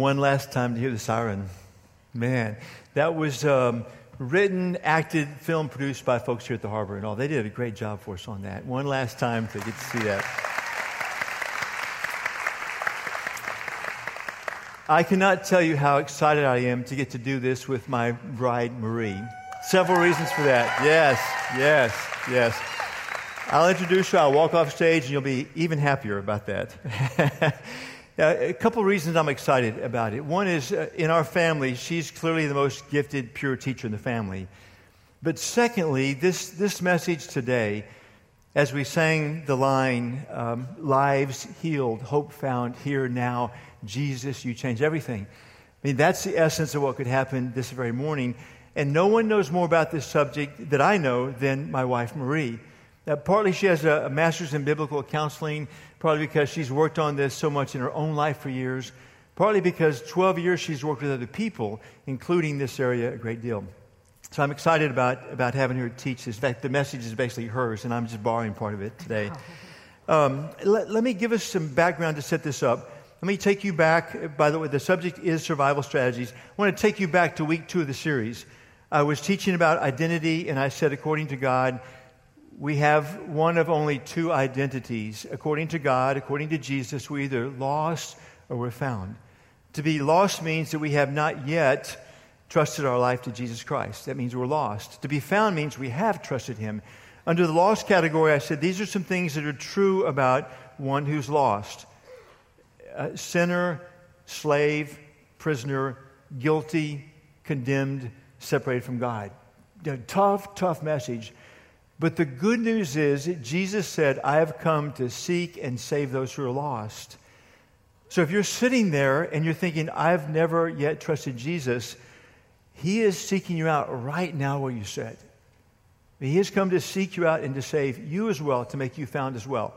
One last time to hear the siren. Man, that was um, written, acted, film produced by folks here at the harbor and all. They did a great job for us on that. One last time to get to see that. I cannot tell you how excited I am to get to do this with my bride, Marie. Several reasons for that. Yes, yes, yes. I'll introduce you, I'll walk off stage, and you'll be even happier about that. Uh, a couple reasons I'm excited about it. One is uh, in our family, she's clearly the most gifted, pure teacher in the family. But secondly, this, this message today, as we sang the line, um, lives healed, hope found here now, Jesus, you change everything. I mean, that's the essence of what could happen this very morning. And no one knows more about this subject that I know than my wife, Marie. Uh, partly she has a, a master's in biblical counseling partly because she's worked on this so much in her own life for years, partly because 12 years she's worked with other people, including this area a great deal. So I'm excited about, about having her teach this. In fact, the message is basically hers, and I'm just borrowing part of it today. Um, let, let me give us some background to set this up. Let me take you back. By the way, the subject is survival strategies. I want to take you back to week two of the series. I was teaching about identity, and I said, according to God, we have one of only two identities. According to God, according to Jesus, we're either lost or we're found. To be lost means that we have not yet trusted our life to Jesus Christ. That means we're lost. To be found means we have trusted Him. Under the lost category, I said these are some things that are true about one who's lost a sinner, slave, prisoner, guilty, condemned, separated from God. tough, tough message. But the good news is that Jesus said, I have come to seek and save those who are lost. So if you're sitting there and you're thinking, I've never yet trusted Jesus, He is seeking you out right now where you sit. He has come to seek you out and to save you as well, to make you found as well.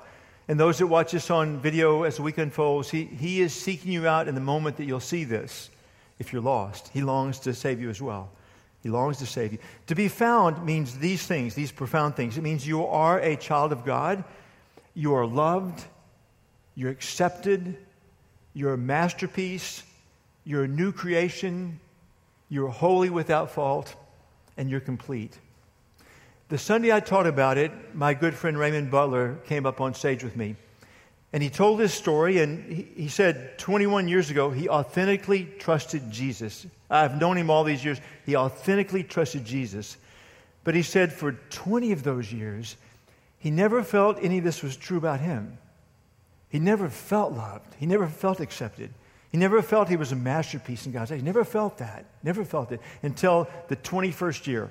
And those that watch this on video as the week unfolds, he, he is seeking you out in the moment that you'll see this if you're lost. He longs to save you as well. He longs to save you. To be found means these things, these profound things. It means you are a child of God, you are loved, you're accepted, you're a masterpiece, you're a new creation, you're holy without fault, and you're complete. The Sunday I taught about it, my good friend Raymond Butler came up on stage with me. And he told this story, and he, said 21 years ago, he authentically trusted Jesus. I've known him all these years. He authentically trusted Jesus. But he said for 20 of those years, he never felt any of this was true about him. He never felt loved. He never felt accepted. He never felt he was a masterpiece in God's eyes. He never felt that. Never felt it until the 21st year.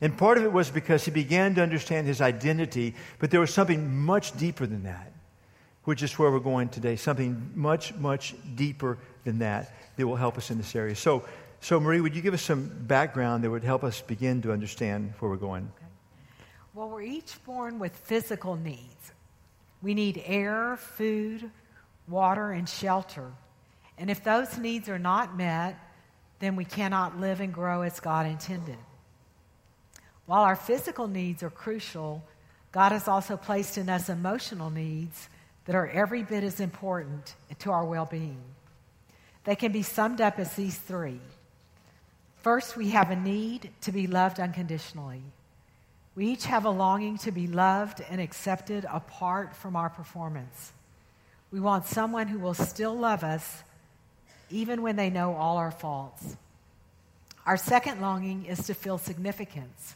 And part of it was because he began to understand his identity, but there was something much deeper than that which is where we're going today, something much, much deeper than that that will help us in this area. So, so Marie, would you give us some background that would help us begin to understand where we're going? Okay. Well, we're each born with physical needs. We need air, food, water, and shelter. And if those needs are not met, then we cannot live and grow as God intended. While our physical needs are crucial, God has also placed in us emotional needs that are every bit as important to our well being. They can be summed up as these three. First, we have a need to be loved unconditionally. We each have a longing to be loved and accepted apart from our performance. We want someone who will still love us even when they know all our faults. Our second longing is to feel significance.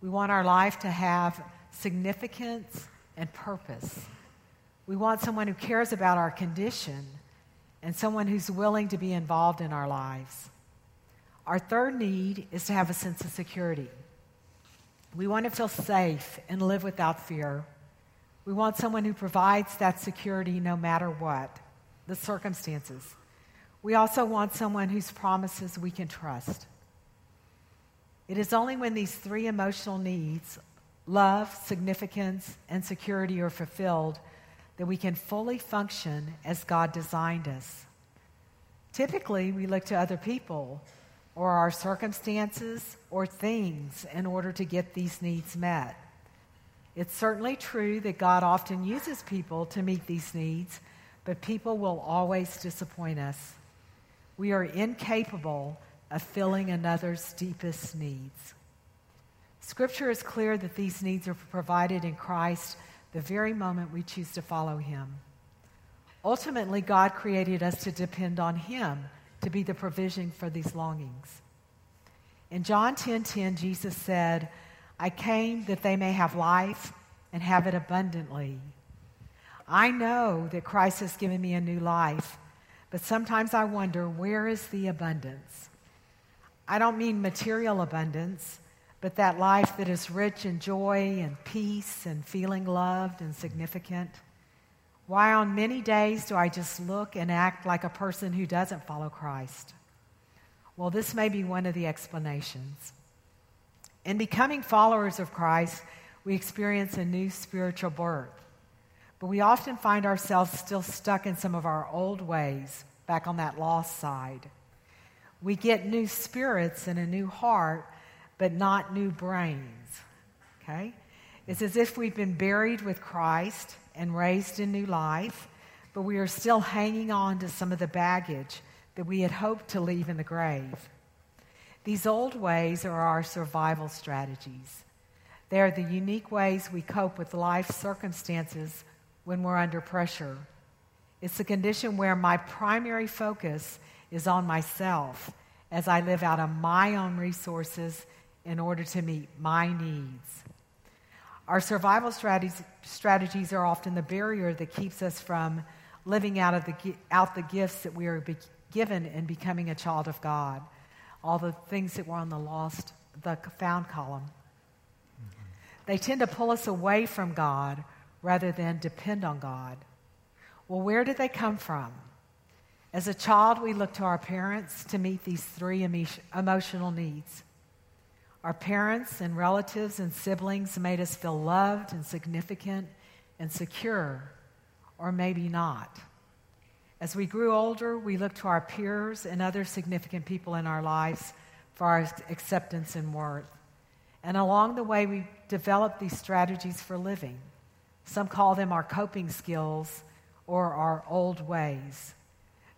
We want our life to have significance and purpose. We want someone who cares about our condition and someone who's willing to be involved in our lives. Our third need is to have a sense of security. We want to feel safe and live without fear. We want someone who provides that security no matter what the circumstances. We also want someone whose promises we can trust. It is only when these three emotional needs love, significance, and security are fulfilled that we can fully function as God designed us. Typically, we look to other people or our circumstances or things in order to get these needs met. It's certainly true that God often uses people to meet these needs, but people will always disappoint us. We are incapable of filling another's deepest needs. Scripture is clear that these needs are provided in Christ the very moment we choose to follow Him. Ultimately, God created us to depend on Him to be the provision for these longings. In John 10:10, 10, 10, Jesus said, "I came that they may have life and have it abundantly." I know that Christ has given me a new life, but sometimes I wonder where is the abundance? I don't mean material abundance, but that life that is rich in joy and peace and feeling loved and significant. Why, on many days, do I just look and act like a person who doesn't follow Christ? Well, this may be one of the explanations. In becoming followers of Christ, we experience a new spiritual birth. But we often find ourselves still stuck in some of our old ways, back on that lost side. We get new spirits and a new heart, but not new brains. Okay? It's as if we've been buried with Christ and raised in new life, but we are still hanging on to some of the baggage that we had hoped to leave in the grave. These old ways are our survival strategies. They are the unique ways we cope with life circumstances when we're under pressure. It's a condition where my primary focus is on myself as I live out of my own resources in order to meet my needs. Our survival strategies, are often the barrier that keeps us from living out, of the, out the gifts that we are be, given in becoming a child of God. All the things that were on the lost, the found column. Mm-hmm. They tend to pull us away from God rather than depend on God. Well, where did they come from? As a child, we look to our parents to meet these three emotional needs. Our parents and relatives and siblings made us feel loved and significant and secure, or maybe not. As we grew older, we looked to our peers and other significant people in our lives for our acceptance and worth. And along the way, we developed these strategies for living. Some call them our coping skills or our old ways.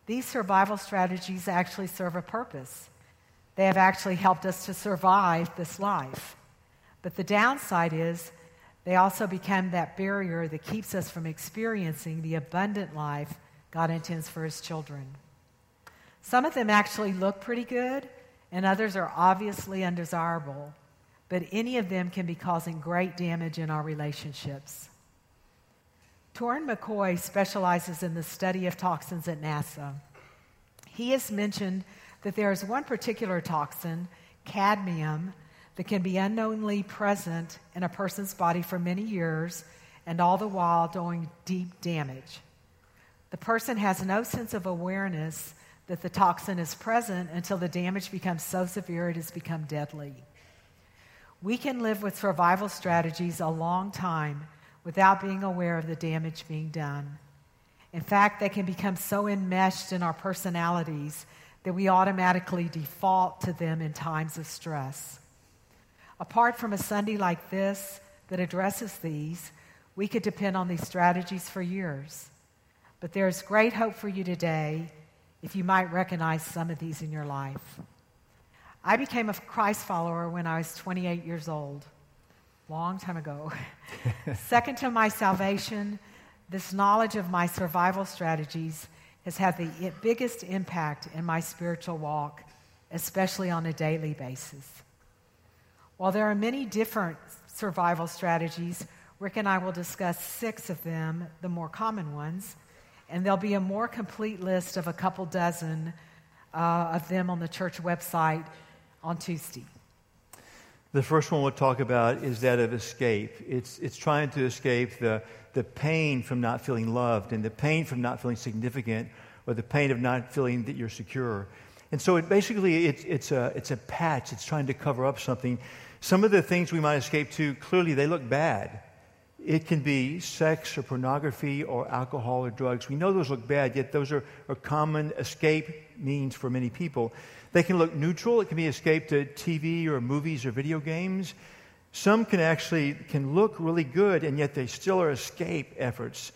These survival strategies actually serve a purpose. They have actually helped us to survive this life. But the downside is they also become that barrier that keeps us from experiencing the abundant life God intends for his children. Some of them actually look pretty good, and others are obviously undesirable, but any of them can be causing great damage in our relationships. Torin McCoy specializes in the study of toxins at NASA. He has mentioned that there is one particular toxin, cadmium, that can be unknowingly present in a person's body for many years and all the while doing deep damage. The person has no sense of awareness that the toxin is present until the damage becomes so severe it has become deadly. We can live with survival strategies a long time without being aware of the damage being done. In fact, they can become so enmeshed in our personalities that we automatically default to them in times of stress. Apart from a Sunday like this that addresses these, we could depend on these strategies for years. But there's great hope for you today if you might recognize some of these in your life. I became a Christ follower when I was 28 years old long time ago. Second to my salvation, this knowledge of my survival strategies has had the biggest impact in my spiritual walk, especially on a daily basis. While there are many different survival strategies, Rick and I will discuss six of them, the more common ones, and there'll be a more complete list of a couple dozen uh, of them on the church website on Tuesday. The first one we'll talk about is that of escape. It's, it's trying to escape the, the pain from not feeling loved and the pain from not feeling significant or the pain of not feeling that you're secure. And so it basically it's, it's, a, it's a patch. It's trying to cover up something. Some of the things we might escape to, clearly they look bad. It can be sex or pornography or alcohol or drugs. We know those look bad, yet those are, are common escape means for many people. They can look neutral. It can be escape to TV or movies or video games. Some can actually can look really good, and yet they still are escape efforts.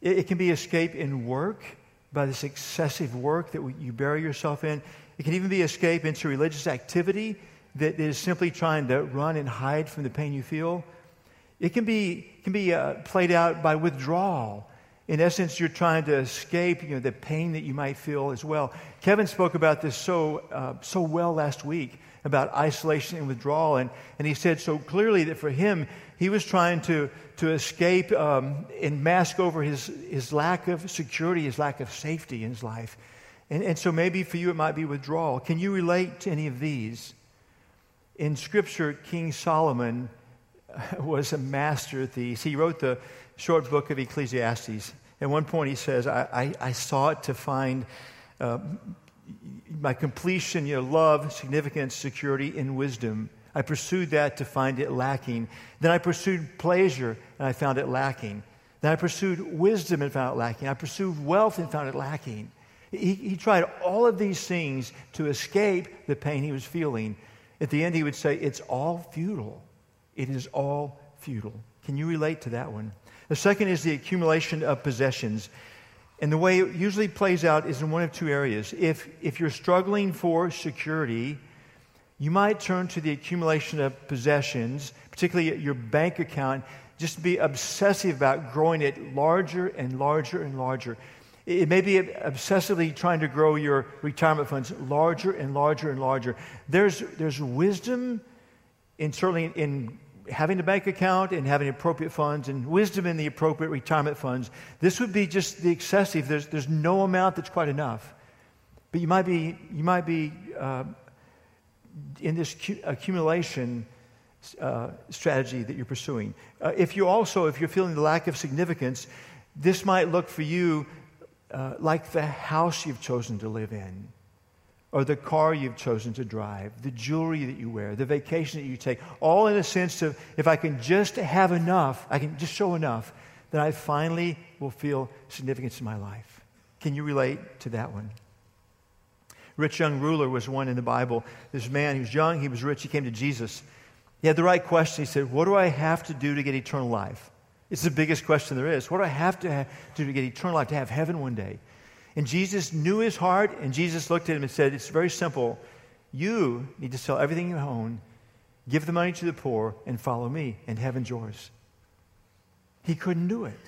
It, it can be escape in work by this excessive work that you bury yourself in. It can even be escape into religious activity that is simply trying to run and hide from the pain you feel. It can be, can be uh, played out by withdrawal. In essence, you're trying to escape you know, the pain that you might feel as well. Kevin spoke about this so, uh, so well last week about isolation and withdrawal. And, and he said so clearly that for him, he was trying to, to escape um, and mask over his, his lack of security, his lack of safety in his life. And, and so maybe for you, it might be withdrawal. Can you relate to any of these? In Scripture, King Solomon was a master at these. He wrote the short book of Ecclesiastes. At one point, he says, I, I, I sought to find uh, my completion, you know, love, significance, security, and wisdom. I pursued that to find it lacking. Then I pursued pleasure, and I found it lacking. Then I pursued wisdom and found it lacking. I pursued wealth and found it lacking. He, he tried all of these things to escape the pain he was feeling. At the end, he would say, It's all futile. It is all futile. Can you relate to that one? The second is the accumulation of possessions. And the way it usually plays out is in one of two areas. If, if you're struggling for security, you might turn to the accumulation of possessions, particularly your bank account, just be obsessive about growing it larger and larger and larger. It may be obsessively trying to grow your retirement funds larger and larger and larger. There's, there's wisdom in certainly in having a bank account and having appropriate funds and wisdom in the appropriate retirement funds. This would be just the excessive. There's, there's no amount that's quite enough. But you might be, you might be uh, in this accumulation uh, strategy that you're pursuing. Uh, if you also, if you're feeling the lack of significance, this might look for you uh, like the house you've chosen to live in or the car you've chosen to drive, the jewelry that you wear, the vacation that you take, all in a sense of if I can just have enough, I can just show enough, then I finally will feel significance in my life. Can you relate to that one? Rich young ruler was one in the Bible. This man, he was young, he was rich, he came to Jesus. He had the right question. He said, What do I have to do to get eternal life? It's the biggest question there is. What do I have to do to get eternal life, to have heaven one day? And Jesus knew his heart, and Jesus looked at him and said, It's very simple. You need to sell everything you own, give the money to the poor, and follow me, and heaven's yours. He couldn't do it.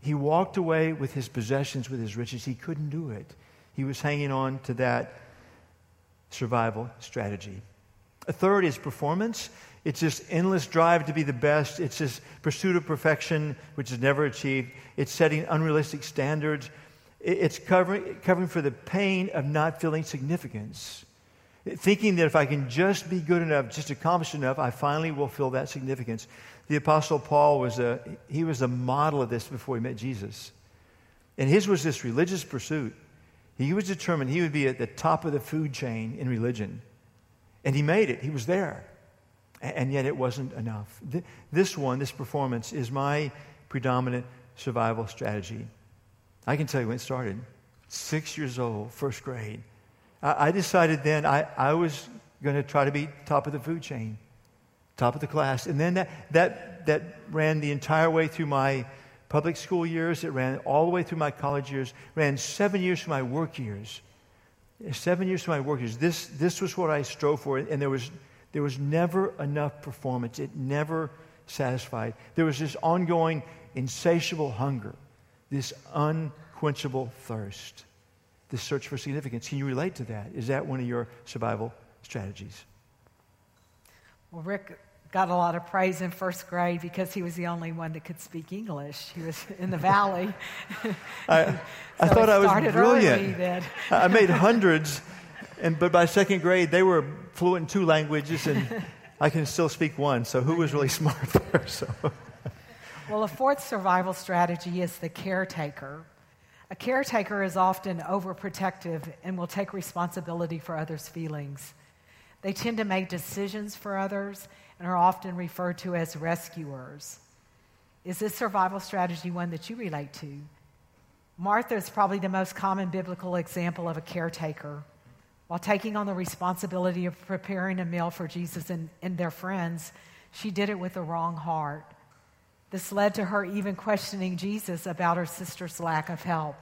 He walked away with his possessions, with his riches. He couldn't do it. He was hanging on to that survival strategy. A third is performance. It's this endless drive to be the best. It's this pursuit of perfection, which is never achieved. It's setting unrealistic standards. It's covering, covering for the pain of not feeling significance. Thinking that if I can just be good enough, just accomplish enough, I finally will feel that significance. The Apostle Paul was a, he was a model of this before he met Jesus. And his was this religious pursuit. He was determined he would be at the top of the food chain in religion. And he made it. He was there. And yet it wasn't enough. This one, this performance, is my predominant survival strategy. I can tell you when it started. Six years old, first grade. I, I decided then I, I was going to try to be top of the food chain, top of the class. And then that, that, that ran the entire way through my public school years. It ran all the way through my college years, ran seven years through my work years. Seven years through my work years. This, this was what I strove for. And there was, there was never enough performance. It never satisfied. There was this ongoing, insatiable hunger this unquenchable thirst, this search for significance. Can you relate to that? Is that one of your survival strategies? Well, Rick got a lot of praise in first grade because he was the only one that could speak English. He was in the valley. I, so I thought I was brilliant. I made hundreds, and, but by second grade, they were fluent in two languages, and I can still speak one. So who was really smart there? So. Well, a fourth survival strategy is the caretaker. A caretaker is often overprotective and will take responsibility for others' feelings. They tend to make decisions for others and are often referred to as rescuers. Is this survival strategy one that you relate to? Martha is probably the most common biblical example of a caretaker. While taking on the responsibility of preparing a meal for Jesus and, and their friends, she did it with the wrong heart. This led to her even questioning Jesus about her sister's lack of help.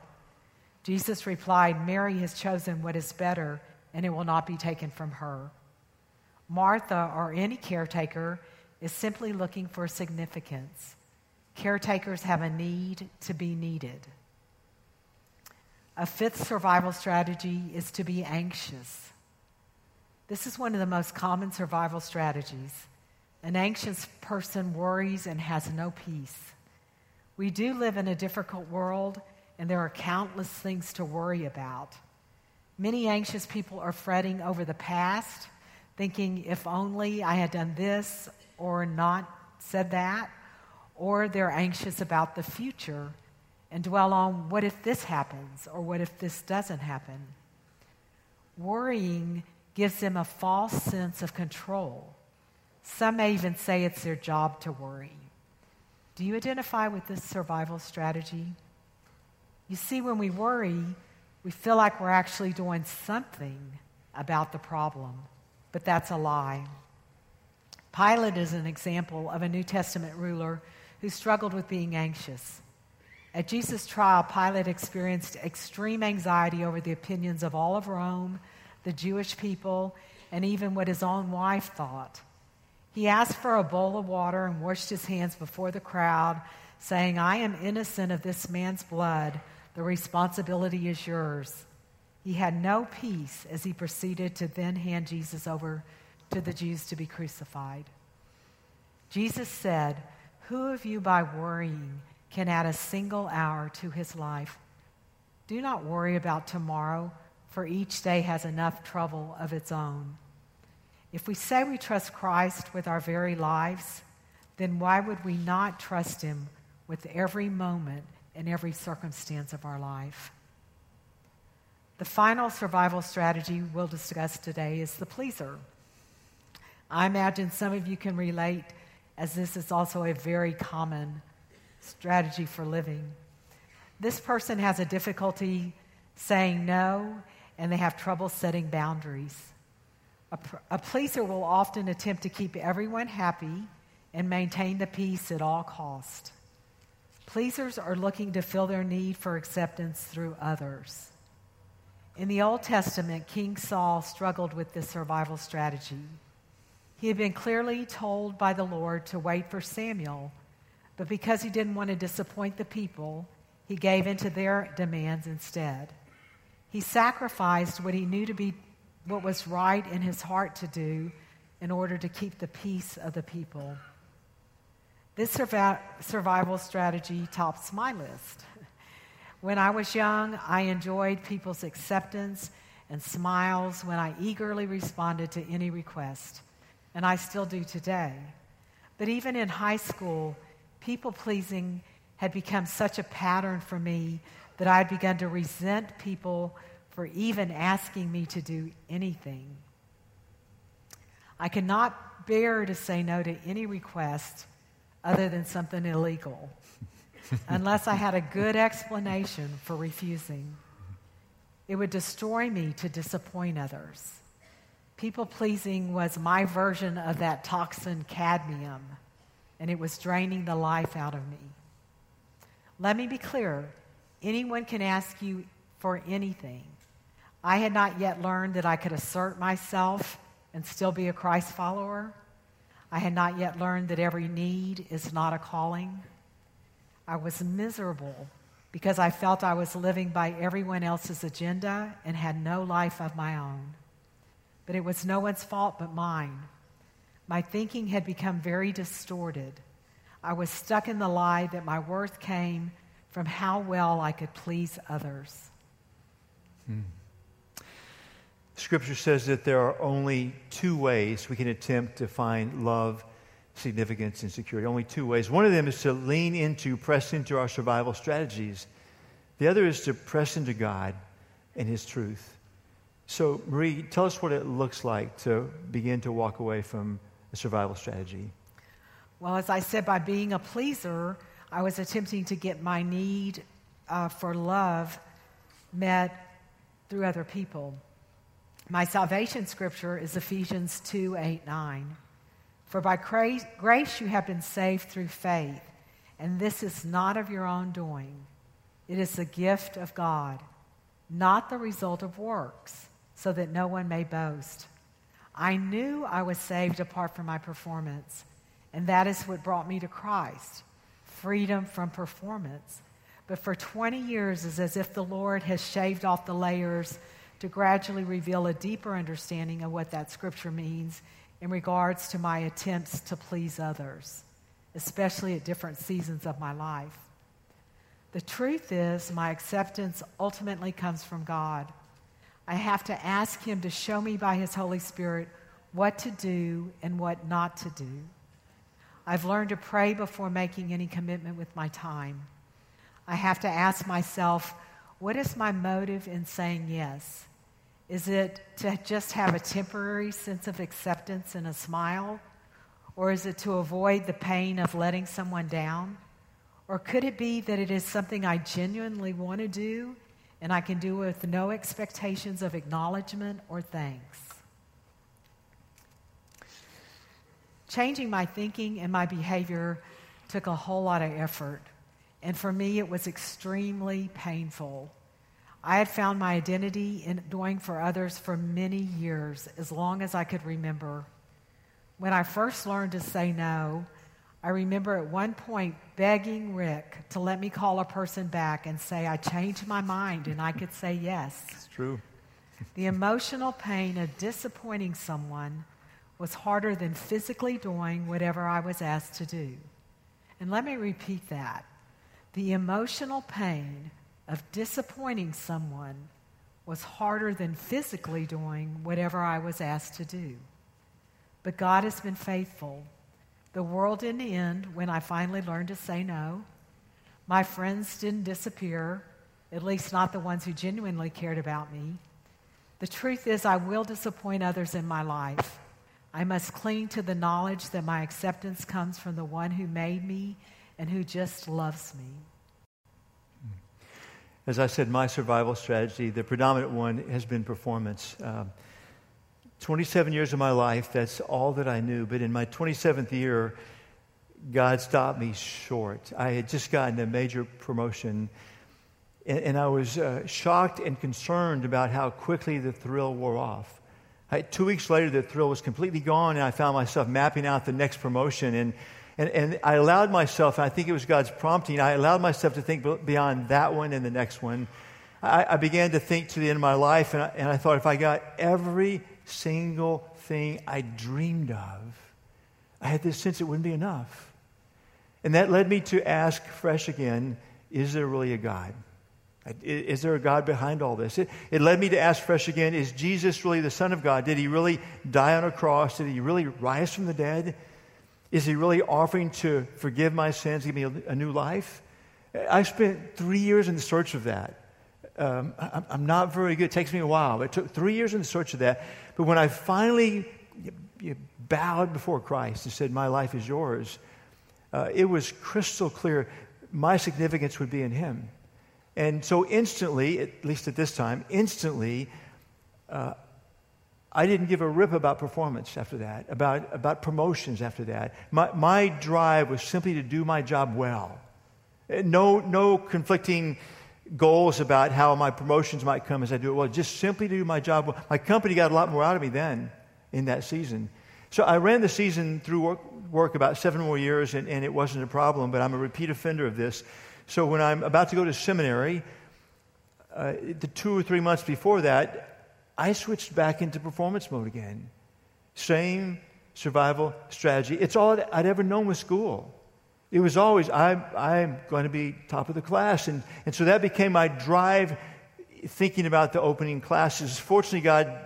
Jesus replied, Mary has chosen what is better, and it will not be taken from her. Martha, or any caretaker, is simply looking for significance. Caretakers have a need to be needed. A fifth survival strategy is to be anxious. This is one of the most common survival strategies. An anxious person worries and has no peace. We do live in a difficult world, and there are countless things to worry about. Many anxious people are fretting over the past, thinking, if only I had done this or not said that, or they're anxious about the future and dwell on what if this happens or what if this doesn't happen. Worrying gives them a false sense of control. Some may even say it's their job to worry. Do you identify with this survival strategy? You see, when we worry, we feel like we're actually doing something about the problem, but that's a lie. Pilate is an example of a New Testament ruler who struggled with being anxious. At Jesus' trial, Pilate experienced extreme anxiety over the opinions of all of Rome, the Jewish people, and even what his own wife thought. He asked for a bowl of water and washed his hands before the crowd, saying, I am innocent of this man's blood. The responsibility is yours. He had no peace as he proceeded to then hand Jesus over to the Jews to be crucified. Jesus said, who of you, by worrying, can add a single hour to his life? Do not worry about tomorrow, for each day has enough trouble of its own. If we say we trust Christ with our very lives, then why would we not trust him with every moment and every circumstance of our life? The final survival strategy we'll discuss today is the pleaser. I imagine some of you can relate as this is also a very common strategy for living. This person has a difficulty saying no, and they have trouble setting boundaries. A, a pleaser will often attempt to keep everyone happy and maintain the peace at all cost. Pleasers are looking to fill their need for acceptance through others. In the Old Testament, King Saul struggled with this survival strategy. He had been clearly told by the Lord to wait for Samuel, but because he didn't want to disappoint the people, he gave in to their demands instead. He sacrificed what he knew to be what was right in his heart to do in order to keep the peace of the people. This survival strategy tops my list. When I was young, I enjoyed people's acceptance and smiles when I eagerly responded to any request and I still do today. But even in high school, people pleasing had become such a pattern for me that I had begun to resent people for even asking me to do anything. I could not bear to say no to any request other than something illegal unless I had a good explanation for refusing. It would destroy me to disappoint others. People pleasing was my version of that toxin cadmium, and it was draining the life out of me. Let me be clear anyone can ask you for anything. I had not yet learned that I could assert myself and still be a Christ follower. I had not yet learned that every need is not a calling. I was miserable because I felt I was living by everyone else's agenda and had no life of my own but it was no one's fault but mine. My thinking had become very distorted. I was stuck in the lie that my worth came from how well I could please others. Hmm. Scripture says that there are only two ways we can attempt to find love, significance, and security. Only two ways. One of them is to lean into, press into our survival strategies. The other is to press into God and His truth. So, Marie, tell us what it looks like to begin to walk away from a survival strategy. Well, as I said, by being a pleaser, I was attempting to get my need uh, for love met through other people. My salvation scripture is Ephesians 2 8 9. For by grace you have been saved through faith, And this is not of your own doing, it is the gift of God, not the result of works, so that no one may boast. I knew I was saved apart from my performance, and that is what brought me to Christ freedom from performance. But for 20 years, it's as if the Lord has shaved off the layers to gradually reveal a deeper understanding of what that scripture means in regards to my attempts to please others, especially at different seasons of my life. The truth is, my acceptance ultimately comes from God. I have to ask Him to show me by His Holy Spirit what to do and what not to do. I've learned to pray before making any commitment with my time. I have to ask myself, what is my motive in saying yes? Is it to just have a temporary sense of acceptance and a smile? Or is it to avoid the pain of letting someone down? Or could it be that it is something I genuinely want to do and I can do with no expectations of acknowledgement or thanks? Changing my thinking and my behavior took a whole lot of effort. And for me, it was extremely painful. I had found my identity in doing for others for many years, as long as I could remember. When I first learned to say no, I remember at one point begging Rick to let me call a person back and say I changed my mind and I could say yes. It's true. the emotional pain of disappointing someone was harder than physically doing whatever I was asked to do. And let me repeat that. The emotional pain of disappointing someone was harder than physically doing whatever I was asked to do. But God has been faithful. The world didn't end when I finally learned to say no. My friends didn't disappear, at least not the ones who genuinely cared about me. The truth is, I will disappoint others in my life. I must cling to the knowledge that my acceptance comes from the one who made me and who just loves me. As I said, my survival strategy, the predominant one, has been performance. Uh, 27 years of my life, that's all that I knew. But in my 27th year, God stopped me short. I had just gotten a major promotion, and, and I was uh, shocked and concerned about how quickly the thrill wore off. I, two weeks later, the thrill was completely gone, and I found myself mapping out the next promotion. And, and, and I allowed myself, and I think it was God's prompting, I allowed myself to think beyond that one and the next one. I, I began to think to the end of my life, and I, and I thought if I got every single thing I dreamed of, I had this sense it wouldn't be enough. And that led me to ask fresh again is there really a God? Is there a God behind all this? It, it, led me to ask fresh again is Jesus really the Son of God? Did he really die on a cross? Did he really rise from the dead? Is he really offering to forgive my sins, give me a, new life? I spent three years in the search of that. Um, I, I'm not very good. It takes me a while. It took three years in the search of that. But when I finally bowed before Christ and said, My life is yours, uh, it was crystal clear my significance would be in Him. And so instantly, at least at this time, instantly, uh, I didn't give a rip about performance after that, about, about promotions after that. My, my drive was simply to do my job well. No, no conflicting goals about how my promotions might come as I do it well, just simply to do my job well. My company got a lot more out of me then in that season. So I ran the season through work, work about seven more years, and, and it wasn't a problem, but I'm a repeat offender of this. So when I'm about to go to seminary, uh, the two or three months before that, I switched back into performance mode again. Same survival strategy. It's all I'd ever known with school. It was always, I'm, I'm going to be top of the class. And, and so that became my drive thinking about the opening classes. Fortunately, God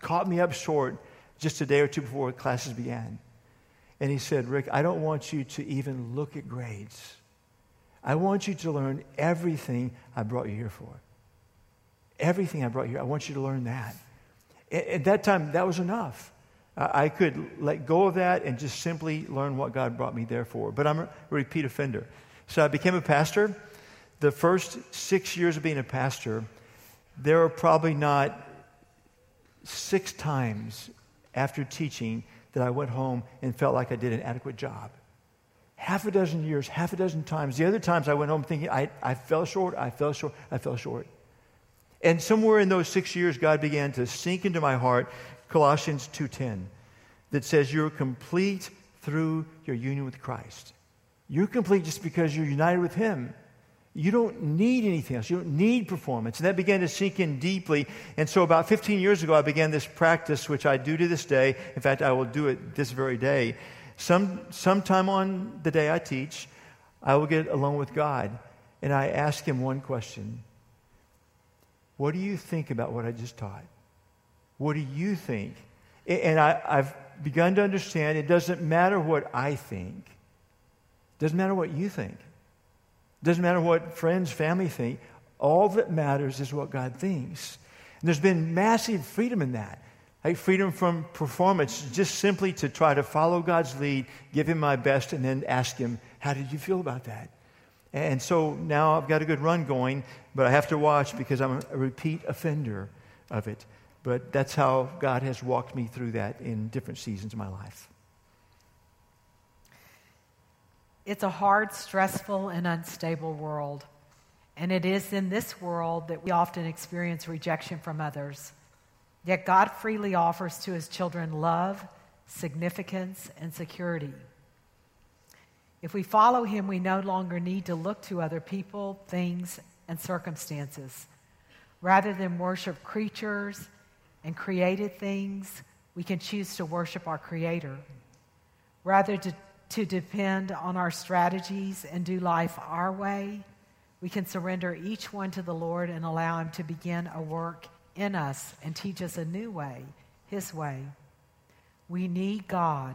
caught me up short just a day or two before classes began. And He said, Rick, I don't want you to even look at grades. I want you to learn everything I brought you here for. Everything I brought here, I want you to learn that. At that time, that was enough. I could let go of that and just simply learn what God brought me there for. But I'm a repeat offender. So I became a pastor. The first six years of being a pastor, there were probably not six times after teaching that I went home and felt like I did an adequate job. half a dozen years, half a dozen times. The other times I went home thinking, I, I fell short, I fell short, I fell short. And somewhere in those six years, God began to sink into my heart Colossians 2.10 that says you're complete through your union with Christ. You're complete just because you're united with Him. You don't need anything else. You don't need performance. And that began to sink in deeply. And so, about 15 years ago, I began this practice, which I do to this day. In fact, I will do it this very day. Some, sometime on the day I teach, I will get alone with God and I ask Him one question What do you think about what I just taught? What do you think? And I, I've begun to understand it doesn't matter what I think, it doesn't matter what you think. It doesn't matter what friends, family think. All that matters is what God thinks. And there's been massive freedom in that. Like freedom from performance, just simply to try to follow God's lead, give Him my best, and then ask Him, How did you feel about that? And so now I've got a good run going, but I have to watch because I'm a repeat offender of it. But that's how God has walked me through that in different seasons of my life. It's a hard, stressful, and unstable world. And it is in this world that we often experience rejection from others. Yet God freely offers to his children love, significance, and security. If we follow him, we no longer need to look to other people, things, and circumstances. Rather than worship creatures and created things, we can choose to worship our Creator. Rather to to depend on our strategies and do life our way, we can surrender each one to the Lord and allow Him to begin a work in us and teach us a new way, His way. We need God.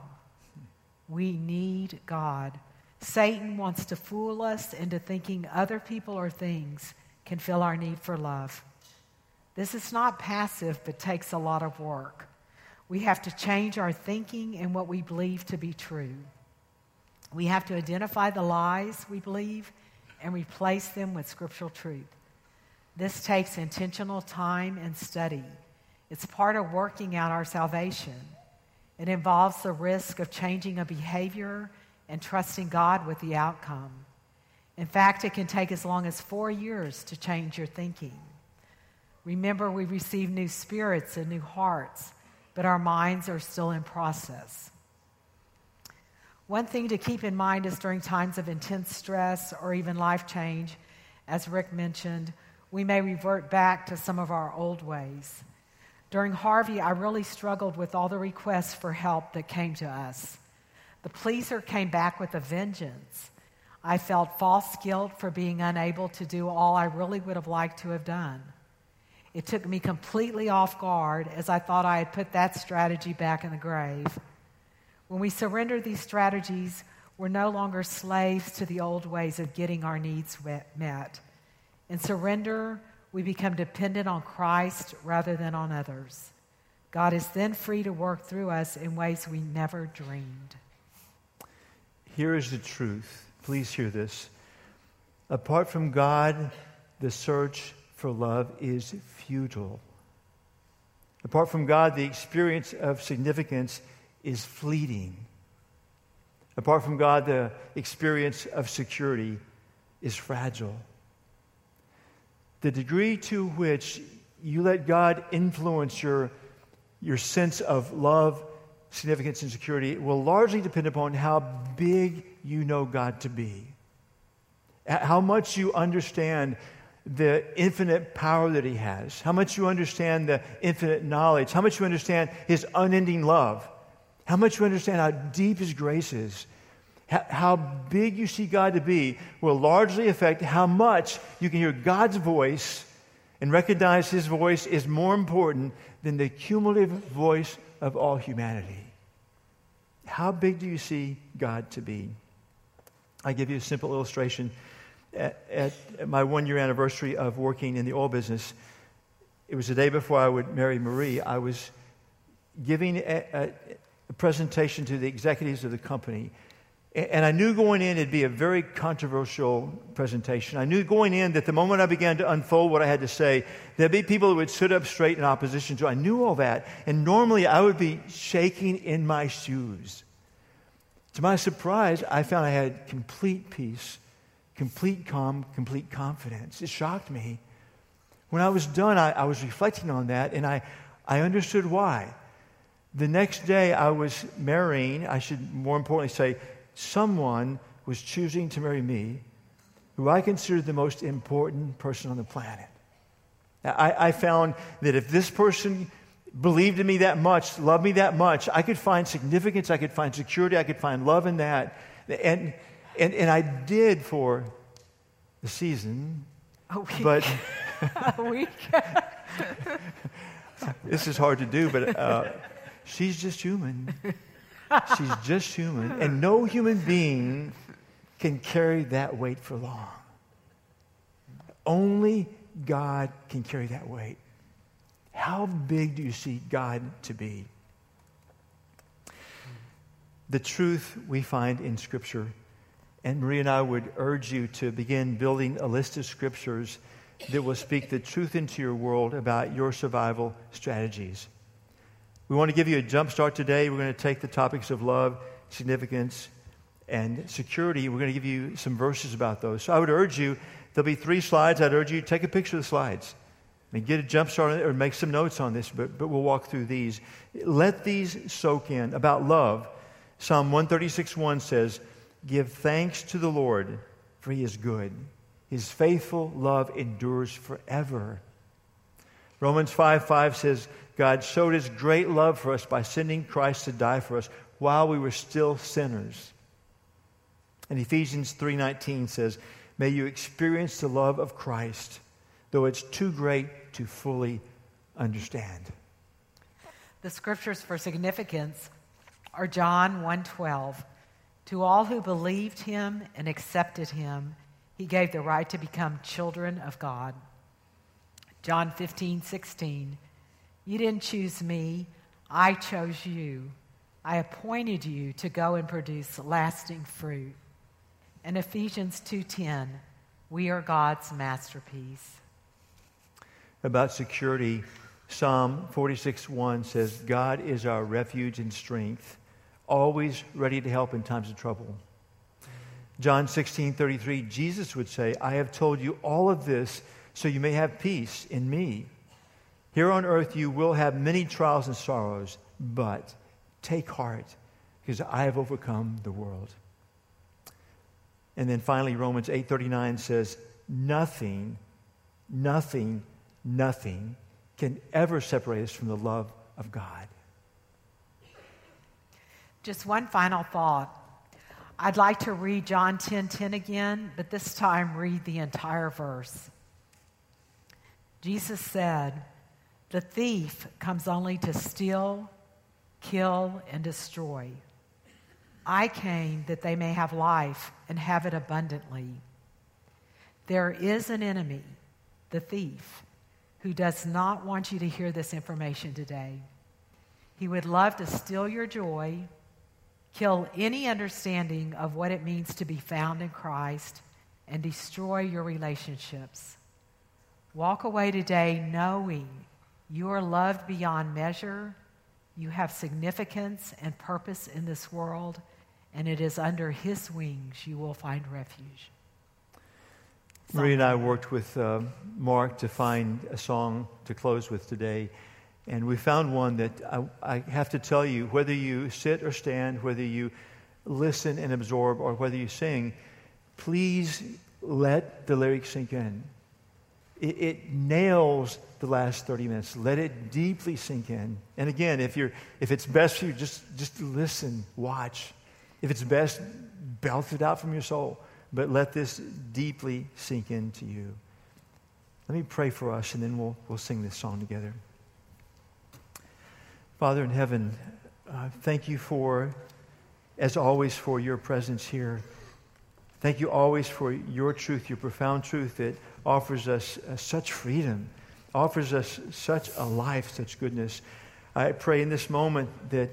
We need God. Satan wants to fool us into thinking other people or things can fill our need for love. This is not passive, but takes a lot of work. We have to change our thinking and what we believe to be true. We have to identify the lies we believe and replace them with scriptural truth. This takes intentional time and study. It's part of working out our salvation. It involves the risk of changing a behavior and trusting God with the outcome. In fact, it can take as long as four years to change your thinking. Remember, we receive new spirits and new hearts, but our minds are still in process. One thing to keep in mind is during times of intense stress or even life change, as Rick mentioned, we may revert back to some of our old ways. During Harvey, I really struggled with all the requests for help that came to us. The pleaser came back with a vengeance. I felt false guilt for being unable to do all I really would have liked to have done. It took me completely off guard as I thought I had put that strategy back in the grave. When we surrender these strategies, we're no longer slaves to the old ways of getting our needs met. In surrender, we become dependent on Christ rather than on others. God is then free to work through us in ways we never dreamed. Here is the truth. Please hear this. Apart from God, the search for love is futile. Apart from God, the experience of significance is fleeting. Apart from God, the experience of security is fragile. The degree to which you let God influence your, your sense of love, significance, and security will largely depend upon how big you know God to be, how much you understand the infinite power that He has, how much you understand the infinite knowledge, how much you understand His unending love. How much you understand how deep His grace is, how big you see God to be, will largely affect how much you can hear God's voice and recognize His voice is more important than the cumulative voice of all humanity. How big do you see God to be? I give you a simple illustration. At, at my one year anniversary of working in the oil business, it was the day before I would marry Marie. I was giving a, a, a presentation to the executives of the company. And I knew going in it'd be a very controversial presentation. I knew going in that the moment I began to unfold what I had to say, there'd be people who would sit up straight in opposition to. I knew all that. And normally I would be shaking in my shoes. To my surprise, I found I had complete peace, complete calm, complete confidence. It shocked me. When I was done, I, I was reflecting on that and I, I understood why. The next day, I was marrying, I should more importantly say, someone was choosing to marry me who I considered the most important person on the planet. I, I, found that if this person believed in me that much, loved me that much, I could find significance, I could find security, I could find love in that. And, and, and I did for the season. A week. But a week. this is hard to do, but uh, she's just human. She's just human. And no human being can carry that weight for long. Only God can carry that weight. How big do you see God to be? The truth we find in Scripture, and Marie and I would urge you to begin building a list of scriptures that will speak the truth into your world about your survival strategies. We want to give you a jump start today. We're going to take the topics of love, significance, and security. We're going to give you some verses about those. So I would urge you, there'll be three slides. I'd urge you to take a picture of the slides. and get a jump start or make some notes on this, but, but we'll walk through these. Let these soak in. About love, Psalm 136 1 says, Give thanks to the Lord, for he is good. His faithful love endures forever. Romans 5 5 says, God showed his great love for us by sending Christ to die for us while we were still sinners. And Ephesians 3:19 says, "May you experience the love of Christ, though it's too great to fully understand." The scriptures for significance are John 1:12. To all who believed him and accepted him, he gave the right to become children of God. John 15:16. You didn't choose me, I chose you. I appointed you to go and produce lasting fruit. In Ephesians 2:10, we are God's masterpiece. About security, Psalm 46:1 says, God is our refuge and strength, always ready to help in times of trouble. John 16:33, Jesus would say, I have told you all of this so you may have peace in me. Here on earth you will have many trials and sorrows, but take heart because I have overcome the world. And then finally Romans 8:39 says nothing nothing nothing can ever separate us from the love of God. Just one final thought. I'd like to read John 10:10 10, 10 again, but this time read the entire verse. Jesus said, "The thief comes only to steal, kill and destroy." I came that they may have life and have it abundantly. There is an enemy, the thief, who does not want you to hear this information today. He would love to steal your joy, kill any understanding of what it means to be found in Christ, and destroy your relationships. Walk away today knowing you are loved beyond measure, you have significance and purpose in this world and it is under his wings you will find refuge. Marie and I worked with uh, Mark to find a song to close with today. And we found one that I, I, have to tell you whether you sit or stand, whether you listen and absorb, or whether you sing, please let the lyrics sink in. It, it nails the last 30 minutes. Let it deeply sink in. And again, if, you're, if it's best for you, just, just listen, watch. If it's best, belt it out from your soul. But let this deeply sink into you. Let me pray for us, and then we'll, we'll sing this song together. Father in heaven, uh, thank you for, as always, for your presence here. Thank you always for your truth, your profound truth that offers us uh, such freedom, offers us such a life, such goodness. I pray in this moment that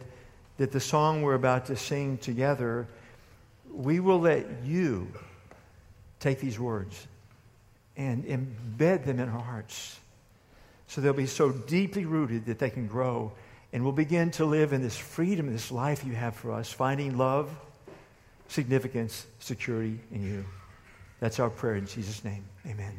that the song we're about to sing together, we will let you take these words and embed them in our hearts so they'll be so deeply rooted that they can grow and we'll begin to live in this freedom, this life you have for us, finding love, significance, security in you. That's our prayer in Jesus' name. Amen.